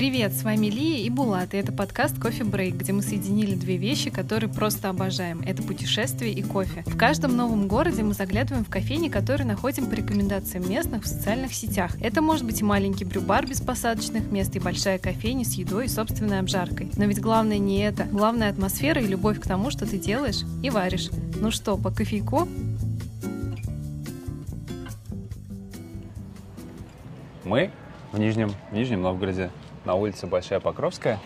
Привет, с вами Лия и Булат, и это подкаст Кофе Брейк, где мы соединили две вещи, которые просто обожаем. Это путешествие и кофе. В каждом новом городе мы заглядываем в кофейни, которые находим по рекомендациям местных в социальных сетях. Это может быть и маленький брюбар без посадочных мест, и большая кофейня с едой и собственной обжаркой. Но ведь главное не это. Главное атмосфера и любовь к тому, что ты делаешь и варишь. Ну что, по кофейку? Мы в Нижнем, в Нижнем Новгороде, на улице Большая Покровская.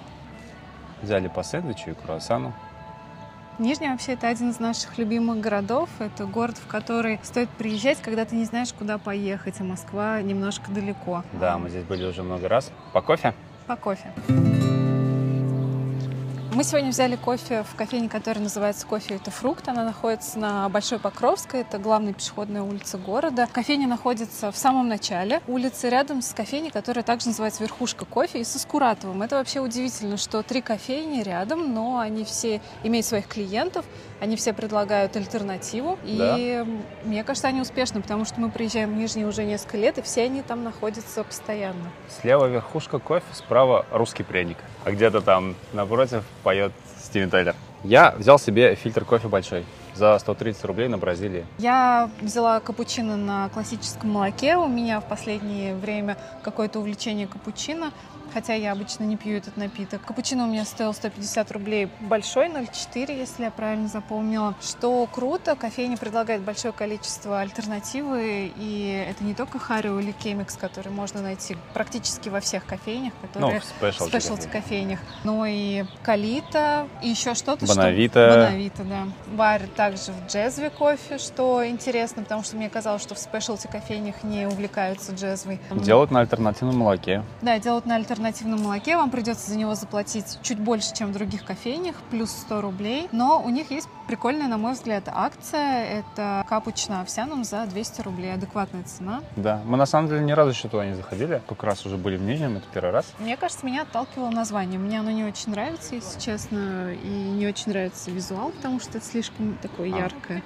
Взяли по сэндвичу и круассану. Нижний вообще это один из наших любимых городов. Это город, в который стоит приезжать, когда ты не знаешь, куда поехать, а Москва немножко далеко. Да, мы здесь были уже много раз. По кофе? По кофе. Мы сегодня взяли кофе в кофейне, которая называется «Кофе – это фрукт». Она находится на Большой Покровской, это главная пешеходная улица города. Кофейня находится в самом начале улицы, рядом с кофейней, которая также называется «Верхушка кофе» и со Скуратовым. Это вообще удивительно, что три кофейни рядом, но они все имеют своих клиентов, они все предлагают альтернативу. Да. И мне кажется, они успешны, потому что мы приезжаем в Нижний уже несколько лет, и все они там находятся постоянно. Слева верхушка кофе, справа русский пряник. А где-то там напротив поет Стивен Тайлер. Я взял себе фильтр кофе большой за 130 рублей на Бразилии. Я взяла капучино на классическом молоке. У меня в последнее время какое-то увлечение капучино хотя я обычно не пью этот напиток. Капучино у меня стоил 150 рублей большой, 0,4, если я правильно запомнила. Что круто, кофейня предлагает большое количество альтернативы, и это не только Харио или Кемикс, который можно найти практически во всех кофейнях, которые ну, в спешлти кофейнях, но и Калита, и еще что-то. Бонавита. Что... Бонавита, да. Варят также в джезве кофе, что интересно, потому что мне казалось, что в спешлти кофейнях не увлекаются джезвой. Делают на альтернативном молоке. Да, делают на альтернативном альтернативном молоке вам придется за него заплатить чуть больше, чем в других кофейнях, плюс 100 рублей. Но у них есть прикольная, на мой взгляд, акция. Это капуч на овсяном за 200 рублей. Адекватная цена. Да, мы на самом деле ни разу еще туда не заходили. Как раз уже были в Нижнем, это первый раз. Мне кажется, меня отталкивало название. Мне оно не очень нравится, если честно, и не очень нравится визуал, потому что это слишком такое а. яркое.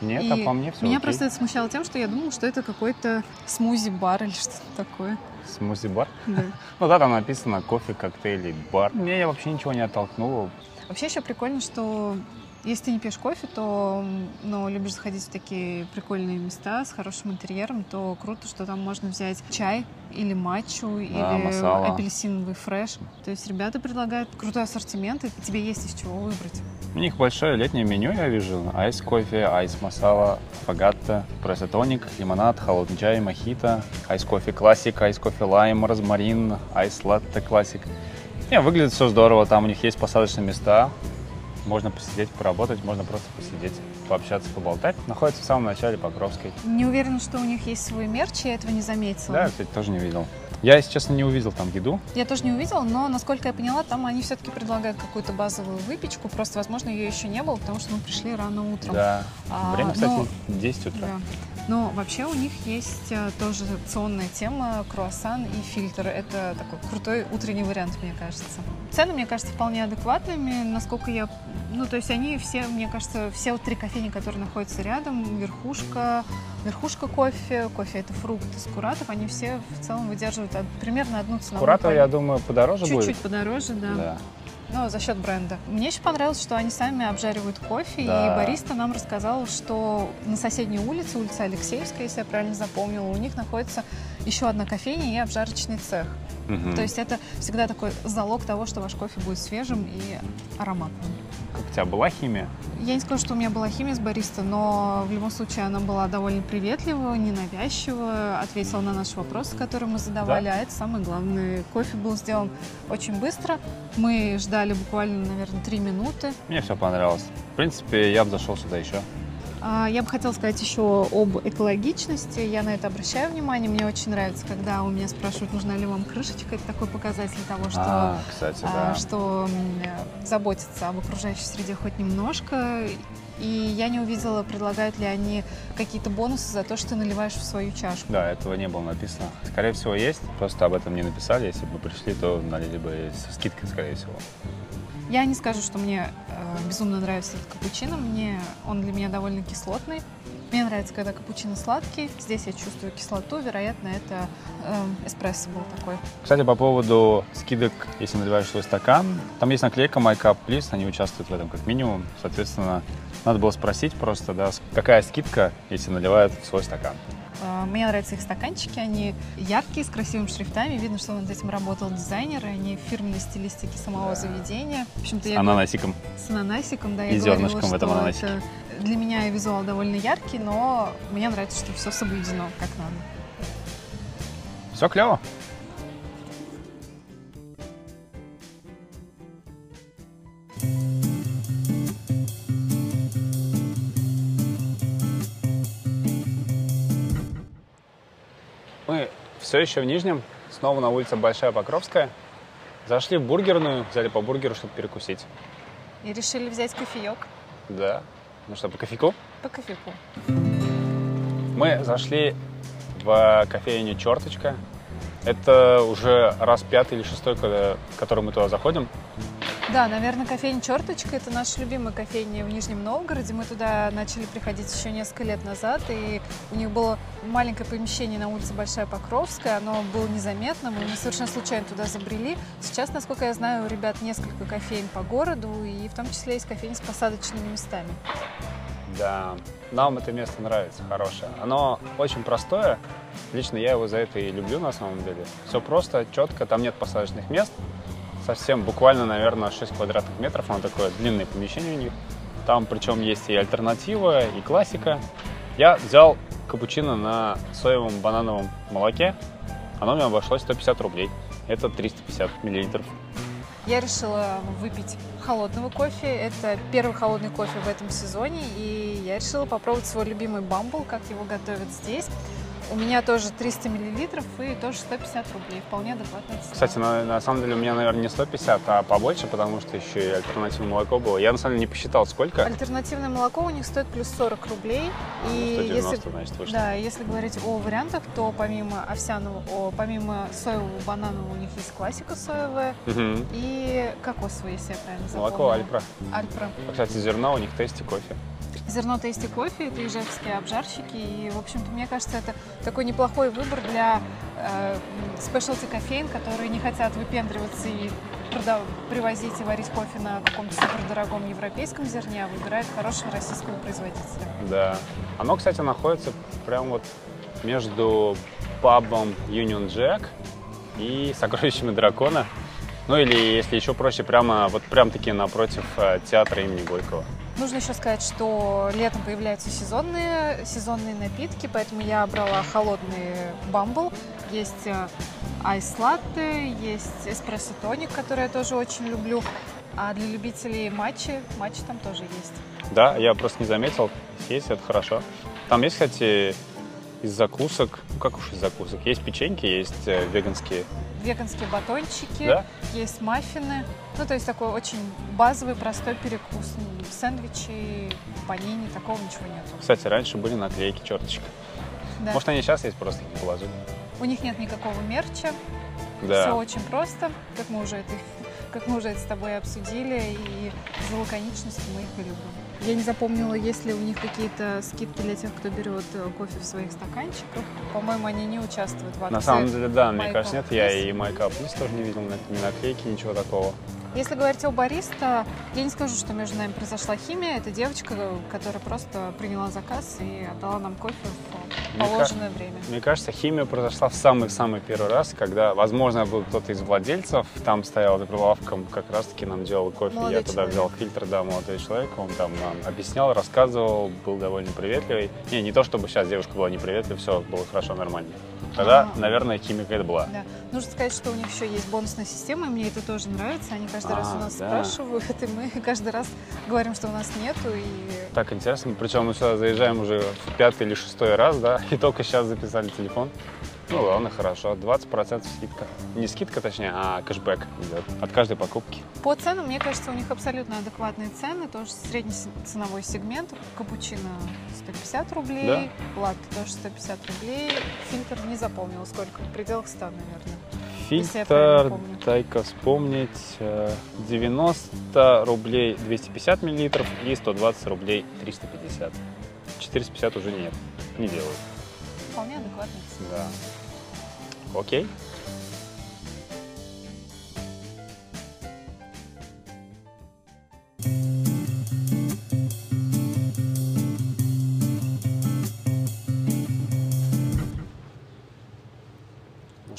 Нет, и а по мне все Меня окей. просто это смущало тем, что я думала, что это какой-то смузи-бар или что-то такое. Смузи-бар? Да. ну да, там написано кофе, коктейли, бар. Мне я вообще ничего не оттолкнуло. Вообще еще прикольно, что если ты не пьешь кофе, то, но любишь заходить в такие прикольные места с хорошим интерьером, то круто, что там можно взять чай или матчу, Да, или масала. апельсиновый фреш. То есть ребята предлагают крутой ассортимент, и тебе есть из чего выбрать. У них большое летнее меню, я вижу. Ice coffee, ice масала, аффогато, эспрессо-тоник, лимонад, холодный чай, мохито, ice coffee classic, ice coffee лайм, розмарин, ice латте classic. Не, выглядит все здорово, там у них есть посадочные места, можно посидеть, поработать, можно просто посидеть, пообщаться, поболтать. Находится в самом начале Покровской. Не уверена, что у них есть свой мерч, я этого не заметила. Да, я, кстати, тоже не видел. Я, если честно, не увидел там еду. Я тоже не увидела, но, насколько я поняла, там они все-таки предлагают какую-то базовую выпечку. Просто, возможно, ее еще не было, потому что мы пришли рано утром. Да. А, Время, кстати, но- 10 утра. Да. Но вообще у них есть э, тоже традиционная тема круассан и фильтр. Это такой крутой утренний вариант, мне кажется. Цены, мне кажется, вполне адекватными, насколько я... Ну, то есть они все, мне кажется, все вот три кофейни, которые находятся рядом, верхушка, верхушка кофе, кофе это фрукт из куратов, они все в целом выдерживают примерно одну цену. Куратор, я думаю, подороже Чуть-чуть будет. подороже, да. Да. Ну, за счет бренда. Мне еще понравилось, что они сами обжаривают кофе, Да. и бариста нам рассказал, что на соседней улице, улица Алексеевская, если я правильно запомнила, у них находится еще одна кофейня и обжарочный цех. Мгм. То есть это всегда такой залог того, что ваш кофе будет свежим и ароматным. Тебя была химия? Я не скажу, что у меня была химия с бариста, но в любом случае она была довольно приветлива, ненавязчива, ответила на наши вопросы, которые мы задавали, а это самое главное. Кофе был сделан очень быстро. Мы ждали буквально, наверное, три минуты. Мне все понравилось. В принципе, я бы зашел сюда еще. А, Я бы хотела сказать еще об экологичности. Я на это обращаю внимание. Мне очень нравится, когда у меня спрашивают, нужна ли вам крышечка. Это такой показатель того, что А, кстати, а, да. что э, заботиться об окружающей среде хоть немножко. И я не увидела, предлагают ли они какие-то бонусы за то, что ты наливаешь в свою чашку. Да, этого не было написано. Скорее всего, есть. Просто об этом не написали. Если бы мы пришли, то налили бы со скидкой, скорее всего. Я не скажу, что мне э, безумно нравится этот капучино. Мне он для меня довольно кислотный. Мне нравится, когда капучино сладкий. Здесь я чувствую кислоту. Вероятно, это э, эспрессо был такой. Кстати, по поводу скидок, если наливаешь свой стакан, там есть наклейка My Cup Please, они участвуют в этом как минимум. Соответственно, надо было спросить просто, да, какая скидка, если наливают свой стакан. А, мне нравятся их стаканчики, они яркие, с красивыми шрифтами. Видно, что над этим работал дизайнер, они фирменной стилистики самого да. заведения. В общем-то, с я ананасиком. С ананасиком, да. И зернышком в этом ананасике. Это для меня визуал довольно яркий, но мне нравится, что все соблюдено как надо. Все клево. Все еще в Нижнем, снова на улице Большая Покровская. Зашли в бургерную, взяли по бургеру, чтобы перекусить. И решили взять кофеек. Да. Ну что, по кофейку? По кофейку. Мы зашли в кофейню «Черточка». Это уже раз пятый или шестой, когда, который мы туда заходим. Да, наверное, кофейня «Черточка» — это наша любимая кофейня в Нижнем Новгороде. Мы туда начали приходить еще несколько лет назад, и у них было маленькое помещение на улице Большая Покровская. Оно было незаметным, и мы совершенно случайно туда забрели. Сейчас, насколько я знаю, у ребят несколько кофейн по городу, и в том числе есть кофейни с посадочными местами. Да, нам это место нравится, хорошее. Оно очень простое. Лично я его за это и люблю на самом деле. Все просто, четко, там нет посадочных мест совсем буквально, наверное, 6 квадратных метров. Оно такое длинное помещение у них. Там причем есть и альтернатива, и классика. Я взял капучино на соевом банановом молоке. Оно мне обошлось 150 рублей. Это 350 миллилитров. Я решила выпить холодного кофе. Это первый холодный кофе в этом сезоне. И я решила попробовать свой любимый бамбл, как его готовят здесь. У меня тоже 300 миллилитров и тоже 150 рублей. Вполне адекватная цена. Кстати, на, на самом деле у меня, наверное, не 150, а побольше, потому что еще и альтернативное молоко было. Я на самом деле не посчитал, сколько. Альтернативное молоко у них стоит плюс 40 рублей. И 190, если, значит, вышло. Да, если говорить о вариантах, то помимо овсяного, о, помимо соевого бананового у них есть классика соевая угу. и кокосовая, если я правильно запомнила. Молоко Альпра. Альпра. Кстати, зерно у них тести кофе зерно тести кофе, это ижевские обжарщики. И, в общем-то, мне кажется, это такой неплохой выбор для э, спешлти кофеин, которые не хотят выпендриваться и продав... привозить и варить кофе на каком-то супердорогом европейском зерне, а выбирают хорошего российского производителя. Да. Оно, кстати, находится прямо вот между пабом Union Jack и сокровищами дракона. Ну или, если еще проще, прямо вот прям таки напротив э, театра имени Горького. Нужно еще сказать, что летом появляются сезонные, сезонные напитки, поэтому я брала холодный бамбл. Есть э, айс латте, есть эспрессо тоник, который я тоже очень люблю. А для любителей матчи, матчи там тоже есть. Да, я просто не заметил. Есть, это хорошо. Там есть, кстати, из закусок, ну как уж из закусок, есть печеньки, есть э, веганские. Веганские батончики, да? есть маффины. Ну, то есть такой очень базовый, простой перекус. Сэндвичи, панини, такого ничего нет. Кстати, раньше были наклейки черточка. Да. Может, они сейчас есть, просто их положили. У них нет никакого мерча. Да. Все очень просто, как мы уже это, как мы уже это с тобой обсудили, и за лаконичность мы их и любим. Я не запомнила, есть ли у них какие-то скидки для тех, кто берет э, кофе в своих стаканчиках. По-моему, они не участвуют в акции. На самом деле, да, мне кажется, нет. Я и Майка Плюс тоже не видел ни наклейки, ничего такого. Если говорить о бариста, я не скажу, что между нами произошла химия. Это девочка, которая просто приняла заказ и отдала нам кофе в положенное мне время. Мне кажется, химия произошла в самый-самый первый раз, когда, возможно, был кто-то из владельцев, там стоял за прилавком, как раз-таки нам делал кофе. Молодой я человек. взял фильтр, да, молодой человек, он там нам объяснял, рассказывал, был довольно приветливый. Не, не то, чтобы сейчас девушка была неприветлива, все было хорошо, нормально. Тогда, а, наверное, химика это была. Да. Нужно сказать, что у них еще есть бонусная система, и мне это тоже нравится. Они каждый а, раз у нас да. спрашивают, и мы каждый раз говорим, что у нас нету. И... Так интересно. Причем мы сюда заезжаем уже в пятый или шестой раз, да, и только сейчас записали телефон. Ну ладно, хорошо. 20% скидка. Не скидка, точнее, а кэшбэк идет от каждой покупки. По ценам, мне кажется, у них абсолютно адекватные цены. Тоже средний ценовой сегмент. Капучино 150 рублей, да? латте тоже 150 рублей. Фильтр не запомнила сколько, в пределах 100, наверное. Фильтр, дай-ка вспомнить, 90 э, рублей 250 миллилитров и 120 рублей 350. 450 уже нет, не делают. Вполне адекватно. Да. Окей.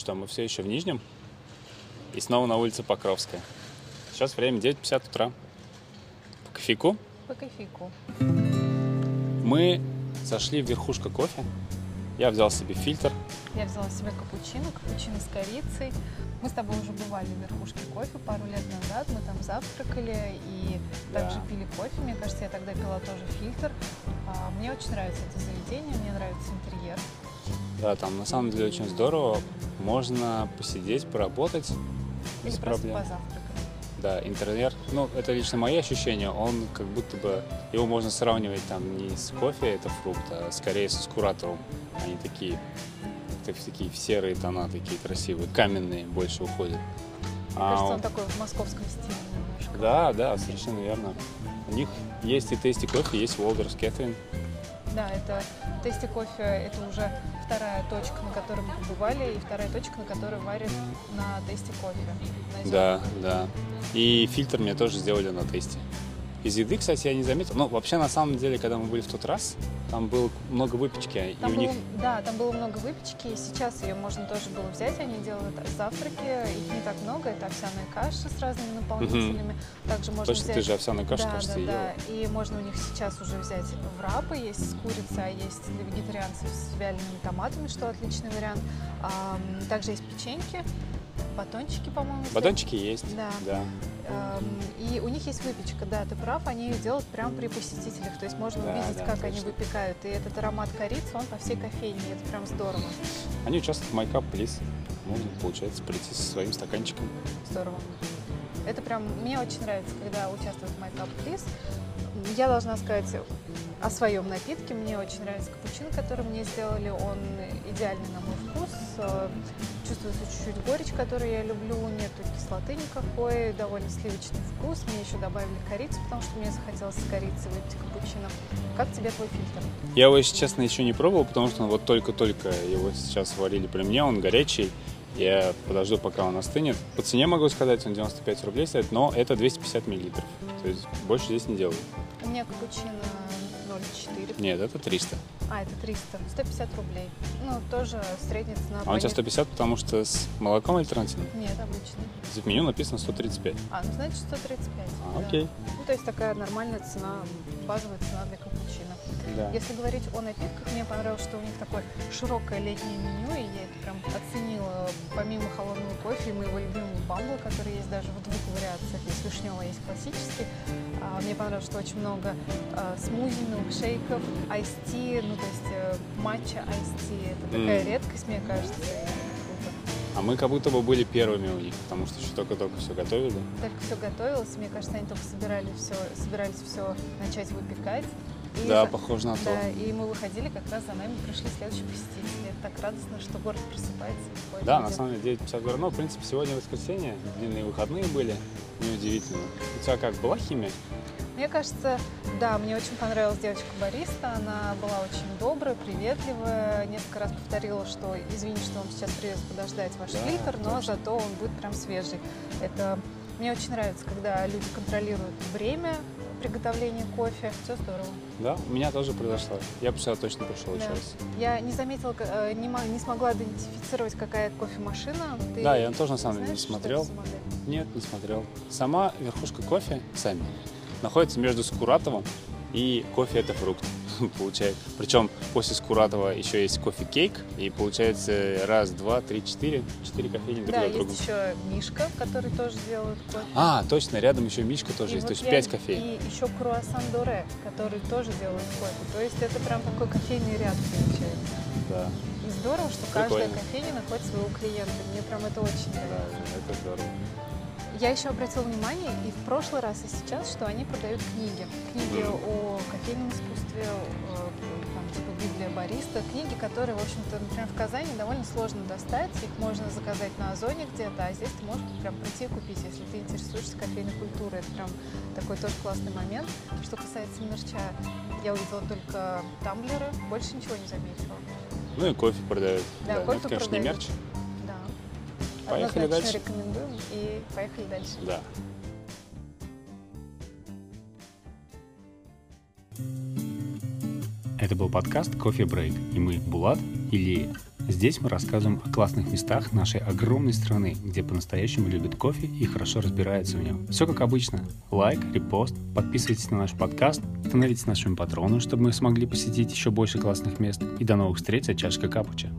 Что, мы все еще в Нижнем. И снова на улице Покровская. Сейчас время 9.50 утра. По кофейку. По кофейку. Мы зашли в верхушка кофе. Я взял себе фильтр. Я взяла себе капучино, капучино с корицей. Мы с тобой уже бывали в верхушке кофе пару лет назад. Мы там завтракали и Да. также пили кофе. Мне кажется, я тогда пила тоже фильтр. А, Мне очень нравится это заведение, мне нравится интерьер. Да, там на самом деле очень здорово. Можно посидеть, поработать Или без просто проблем. позавтракать. Да, интерьер, ну, это лично мои ощущения, он как будто бы, его можно сравнивать там не с кофе, это фрукт, а скорее с куратором. Они такие, так- такие в серые тона, такие красивые, каменные больше уходят. Мне А кажется, он- такой в московском стиле немножко. Да, да, совершенно верно. У них есть и тести кофе, есть Волдерс Кэтрин. Да, это Тести кофе, это уже вторая точка, на которой мы побывали, и вторая точка, на которой варят на Тести кофе. на Да, да. И фильтр мне тоже сделали на тесте. Из еды, кстати, я не заметил. Ну, вообще, на самом деле, когда мы были в тот раз, там было много выпечки, Там и у было, них Да, там было много выпечки, и сейчас ее можно тоже было взять. Они делают завтраки, их не так много, это овсяная каша с разными наполнителями. Также можно Точно, взять... ты же овсяную кашу, да, кажется, да, ела. да. И можно у них сейчас уже взять врапы, есть с курицей, а есть для вегетарианцев с вялеными томатами, что отличный вариант. Также есть печеньки, батончики, по-моему. Батончики есть, Да. да. Эм, И у них есть выпечка, да, ты прав, они ее делают прямо при посетителях, то есть можно Да, увидеть, да, как они точно. выпекают. И этот аромат корицы, он по всей кофейне, это прям здорово. Они участвуют в My Cup Please. Можно, получается, прийти со своим стаканчиком. Здорово. Это прям, мне очень нравится, когда участвует My Cup Please. Я должна сказать о своем напитке. Мне очень нравится капучино, который мне сделали. Он идеальный на мой вкус. Чувствуется чуть-чуть горечь, которую я люблю. Нету кислоты никакой. Довольно сливочный вкус. Мне еще добавили корицу, потому что мне захотелось с корицей выпить капучино. Как тебе твой фильтр? Я его, если честно, еще не пробовал, потому что он вот только-только его сейчас варили при мне, он горячий. Я подожду, пока он остынет. По цене могу сказать, он 95 рублей стоит, но это 250 миллилитров. То есть больше здесь не делаю. У меня капучино 0,4. Нет, это 300. А, это 300. 150 рублей. Ну, тоже средняя цена. А сейчас нескольким- 150, потому что с молоком альтернативным. Нет. Здесь в меню написано 135. А, ну значит 135. А, да. окей. Ну, то есть такая нормальная цена, базовая цена для капучино. Да. Если говорить о напитках, мне понравилось, что у них такое широкое летнее меню, и я это прям оценила. Помимо холодного кофе и моего любимого бамбла, который есть даже в двух вариациях. Есть вишневый, есть классический. А, Мне понравилось, что очень много а, смузи, милкшейков, айсти, ну то есть э, матча айсти. Это такая редкость, мне кажется. А мы как будто бы были первыми у них, потому что еще только-только все готовили. Только все готовилось, мне кажется, они только собирали все, собирались все начать выпекать. И Да, за- похоже на то. Да, и мы выходили, как раз за нами пришли следующие посетители. Так радостно, что город просыпается. Да, на самом деле 9.50 говорю. Ну, в принципе, сегодня воскресенье, длинные выходные были, неудивительно. У тебя как, была химия? Мне кажется, да, мне очень понравилась девочка Бариста. Она была очень добрая, приветливая. Несколько раз повторила, что извини, что вам сейчас придется подождать ваш Да, фильтр, но точно. зато он будет прям свежий. Это мне очень нравится, когда люди контролируют время приготовления кофе. Все здорово. Да, у меня тоже произошло. Я бы сюда точно пришел Да. еще раз. Я не заметила, э, не, не смогла идентифицировать, какая кофемашина. Ты Да, я тоже на самом деле не смотрел. Нет, не смотрел. Сама верхушка кофе, сами, находится между Скуратовым и кофе это фрукт. Получается. Причем после Скуратова еще есть кофе-кейк, и получается раз, два, три, четыре, четыре кофейни друг Да, за есть другом. еще Мишка, который тоже делает кофе. А, точно, рядом еще Мишка тоже И есть, то вот есть я- пять кофеин. И еще круассан Доре, который тоже делает кофе. То есть это прям такой кофейный ряд получается. Да, И здорово, что каждая Прикольно. кофейня находит своего клиента. Мне прям это очень да, нравится. это здорово. Я еще обратила внимание и в прошлый раз, и сейчас, что они продают книги. Книги Мгм. о кофейном искусстве, о, там, типа Библия бариста, книги, которые, в общем-то, например, в Казани довольно сложно достать, их можно заказать на Озоне где-то, а здесь ты можешь прям прийти и купить, если ты интересуешься кофейной культурой. Это прям такой тоже классный момент. Что касается мерча, я увидела только тамблеры, больше ничего не заметила. Ну и кофе продают. Да, ну, кофе это, конечно, продают. не мерч. Поехали Однозначно дальше. рекомендуем и поехали дальше. Да. Это был подкаст «Кофе Брейк», и мы Булат и Лея. Здесь мы рассказываем о классных местах нашей огромной страны, где по-настоящему любят кофе и хорошо разбираются в нем. Все как обычно. Лайк, репост, подписывайтесь на наш подкаст, становитесь нашими патронами, чтобы мы смогли посетить еще больше классных мест. И до новых встреч от чашка капуча.